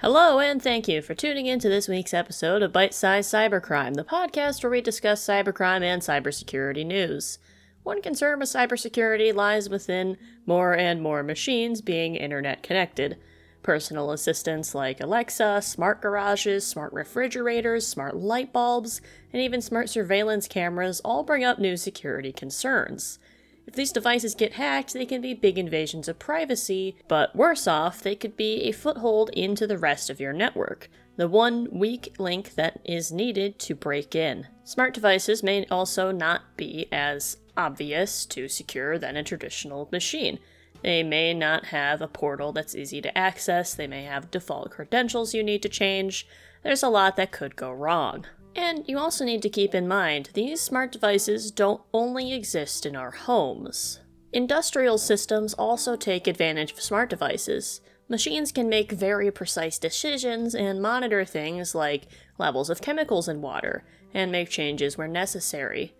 Hello, and thank you for tuning in to this week's episode of Bite Size Cybercrime, the podcast where we discuss cybercrime and cybersecurity news. One concern with cybersecurity lies within more and more machines being internet connected. Personal assistants like Alexa, smart garages, smart refrigerators, smart light bulbs, and even smart surveillance cameras all bring up new security concerns. If these devices get hacked, they can be big invasions of privacy, but worse off, they could be a foothold into the rest of your network, the one weak link that is needed to break in. Smart devices may also not be as obvious to secure than a traditional machine. They may not have a portal that's easy to access, they may have default credentials you need to change. There's a lot that could go wrong. And you also need to keep in mind these smart devices don't only exist in our homes. Industrial systems also take advantage of smart devices. Machines can make very precise decisions and monitor things like levels of chemicals in water and make changes where necessary.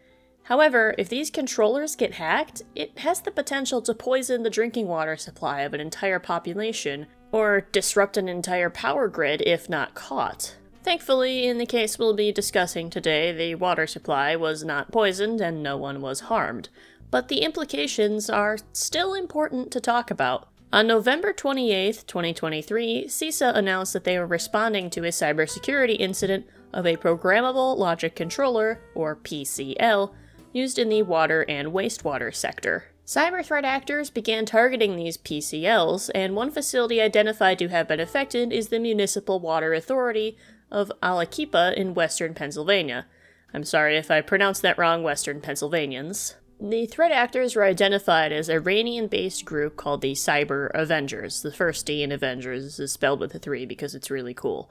However, if these controllers get hacked, it has the potential to poison the drinking water supply of an entire population, or disrupt an entire power grid if not caught. Thankfully, in the case we'll be discussing today, the water supply was not poisoned and no one was harmed. But the implications are still important to talk about. On November 28, 2023, CISA announced that they were responding to a cybersecurity incident of a programmable logic controller, or PCL, used in the water and wastewater sector. Cyber threat actors began targeting these PCLs, and one facility identified to have been affected is the Municipal Water Authority of Aliquippa in western Pennsylvania. I'm sorry if I pronounced that wrong, western Pennsylvanians. The threat actors were identified as Iranian based group called the Cyber Avengers. The first D in Avengers is spelled with a 3 because it's really cool.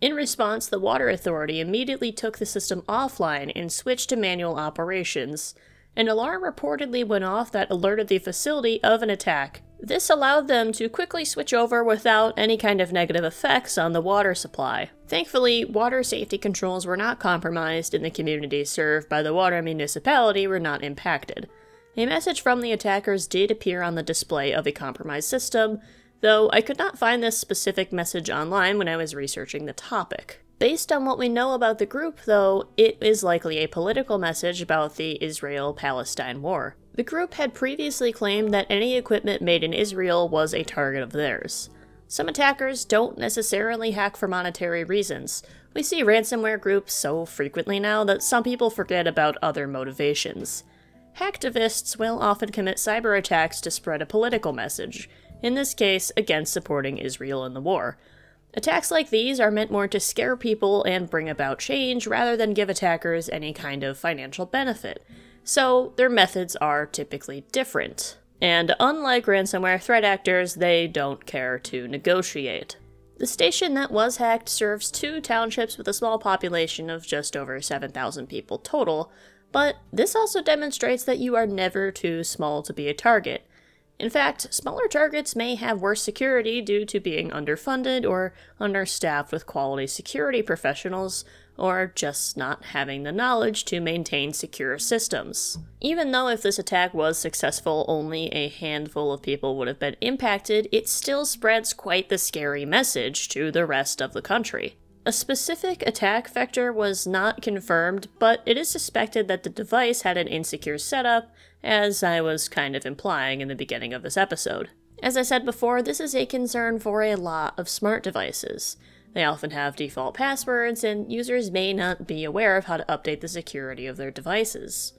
In response, the Water Authority immediately took the system offline and switched to manual operations. An alarm reportedly went off that alerted the facility of an attack. This allowed them to quickly switch over without any kind of negative effects on the water supply. Thankfully, water safety controls were not compromised and the communities served by the water municipality were not impacted. A message from the attackers did appear on the display of a compromised system, though I could not find this specific message online when I was researching the topic. Based on what we know about the group, though, it is likely a political message about the Israel Palestine war. The group had previously claimed that any equipment made in Israel was a target of theirs. Some attackers don't necessarily hack for monetary reasons. We see ransomware groups so frequently now that some people forget about other motivations. Hacktivists will often commit cyber attacks to spread a political message, in this case, against supporting Israel in the war. Attacks like these are meant more to scare people and bring about change rather than give attackers any kind of financial benefit. So, their methods are typically different. And unlike ransomware threat actors, they don't care to negotiate. The station that was hacked serves two townships with a small population of just over 7,000 people total, but this also demonstrates that you are never too small to be a target. In fact, smaller targets may have worse security due to being underfunded or understaffed with quality security professionals, or just not having the knowledge to maintain secure systems. Even though if this attack was successful, only a handful of people would have been impacted, it still spreads quite the scary message to the rest of the country. A specific attack vector was not confirmed, but it is suspected that the device had an insecure setup, as I was kind of implying in the beginning of this episode. As I said before, this is a concern for a lot of smart devices. They often have default passwords, and users may not be aware of how to update the security of their devices.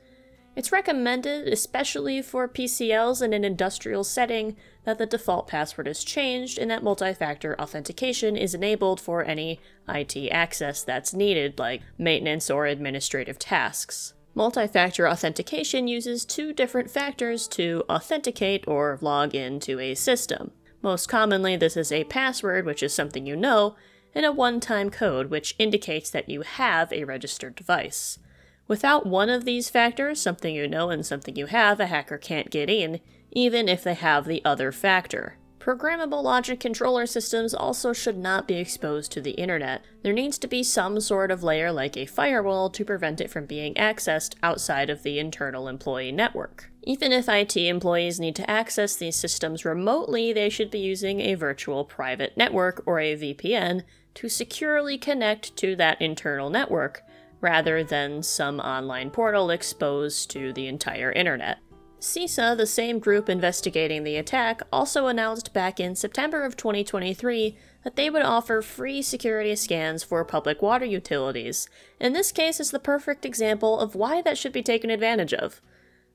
It's recommended, especially for PCLs in an industrial setting, that the default password is changed and that multi factor authentication is enabled for any IT access that's needed, like maintenance or administrative tasks. Multi factor authentication uses two different factors to authenticate or log into a system. Most commonly, this is a password, which is something you know, and a one time code, which indicates that you have a registered device. Without one of these factors, something you know and something you have, a hacker can't get in, even if they have the other factor. Programmable logic controller systems also should not be exposed to the internet. There needs to be some sort of layer like a firewall to prevent it from being accessed outside of the internal employee network. Even if IT employees need to access these systems remotely, they should be using a virtual private network or a VPN to securely connect to that internal network, rather than some online portal exposed to the entire internet. CISA, the same group investigating the attack, also announced back in September of 2023 that they would offer free security scans for public water utilities, and this case is the perfect example of why that should be taken advantage of.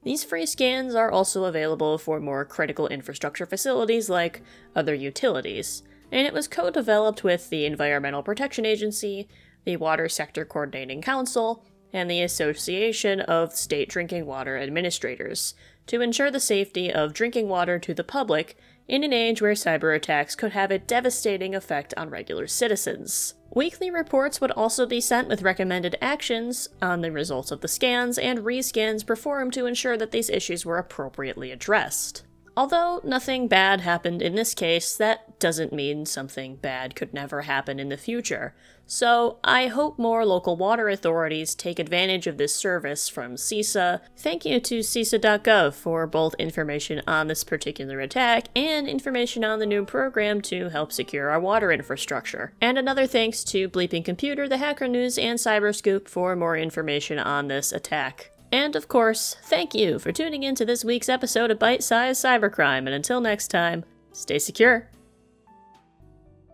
These free scans are also available for more critical infrastructure facilities like other utilities, and it was co developed with the Environmental Protection Agency, the Water Sector Coordinating Council, and the Association of State Drinking Water Administrators to ensure the safety of drinking water to the public in an age where cyber attacks could have a devastating effect on regular citizens. Weekly reports would also be sent with recommended actions on the results of the scans and rescans performed to ensure that these issues were appropriately addressed. Although nothing bad happened in this case, that doesn't mean something bad could never happen in the future. So I hope more local water authorities take advantage of this service from CISA. Thank you to CISA.gov for both information on this particular attack and information on the new program to help secure our water infrastructure. And another thanks to Bleeping Computer, the Hacker News, and Cyberscoop for more information on this attack. And of course, thank you for tuning in to this week's episode of Bite Size Cybercrime, and until next time, stay secure.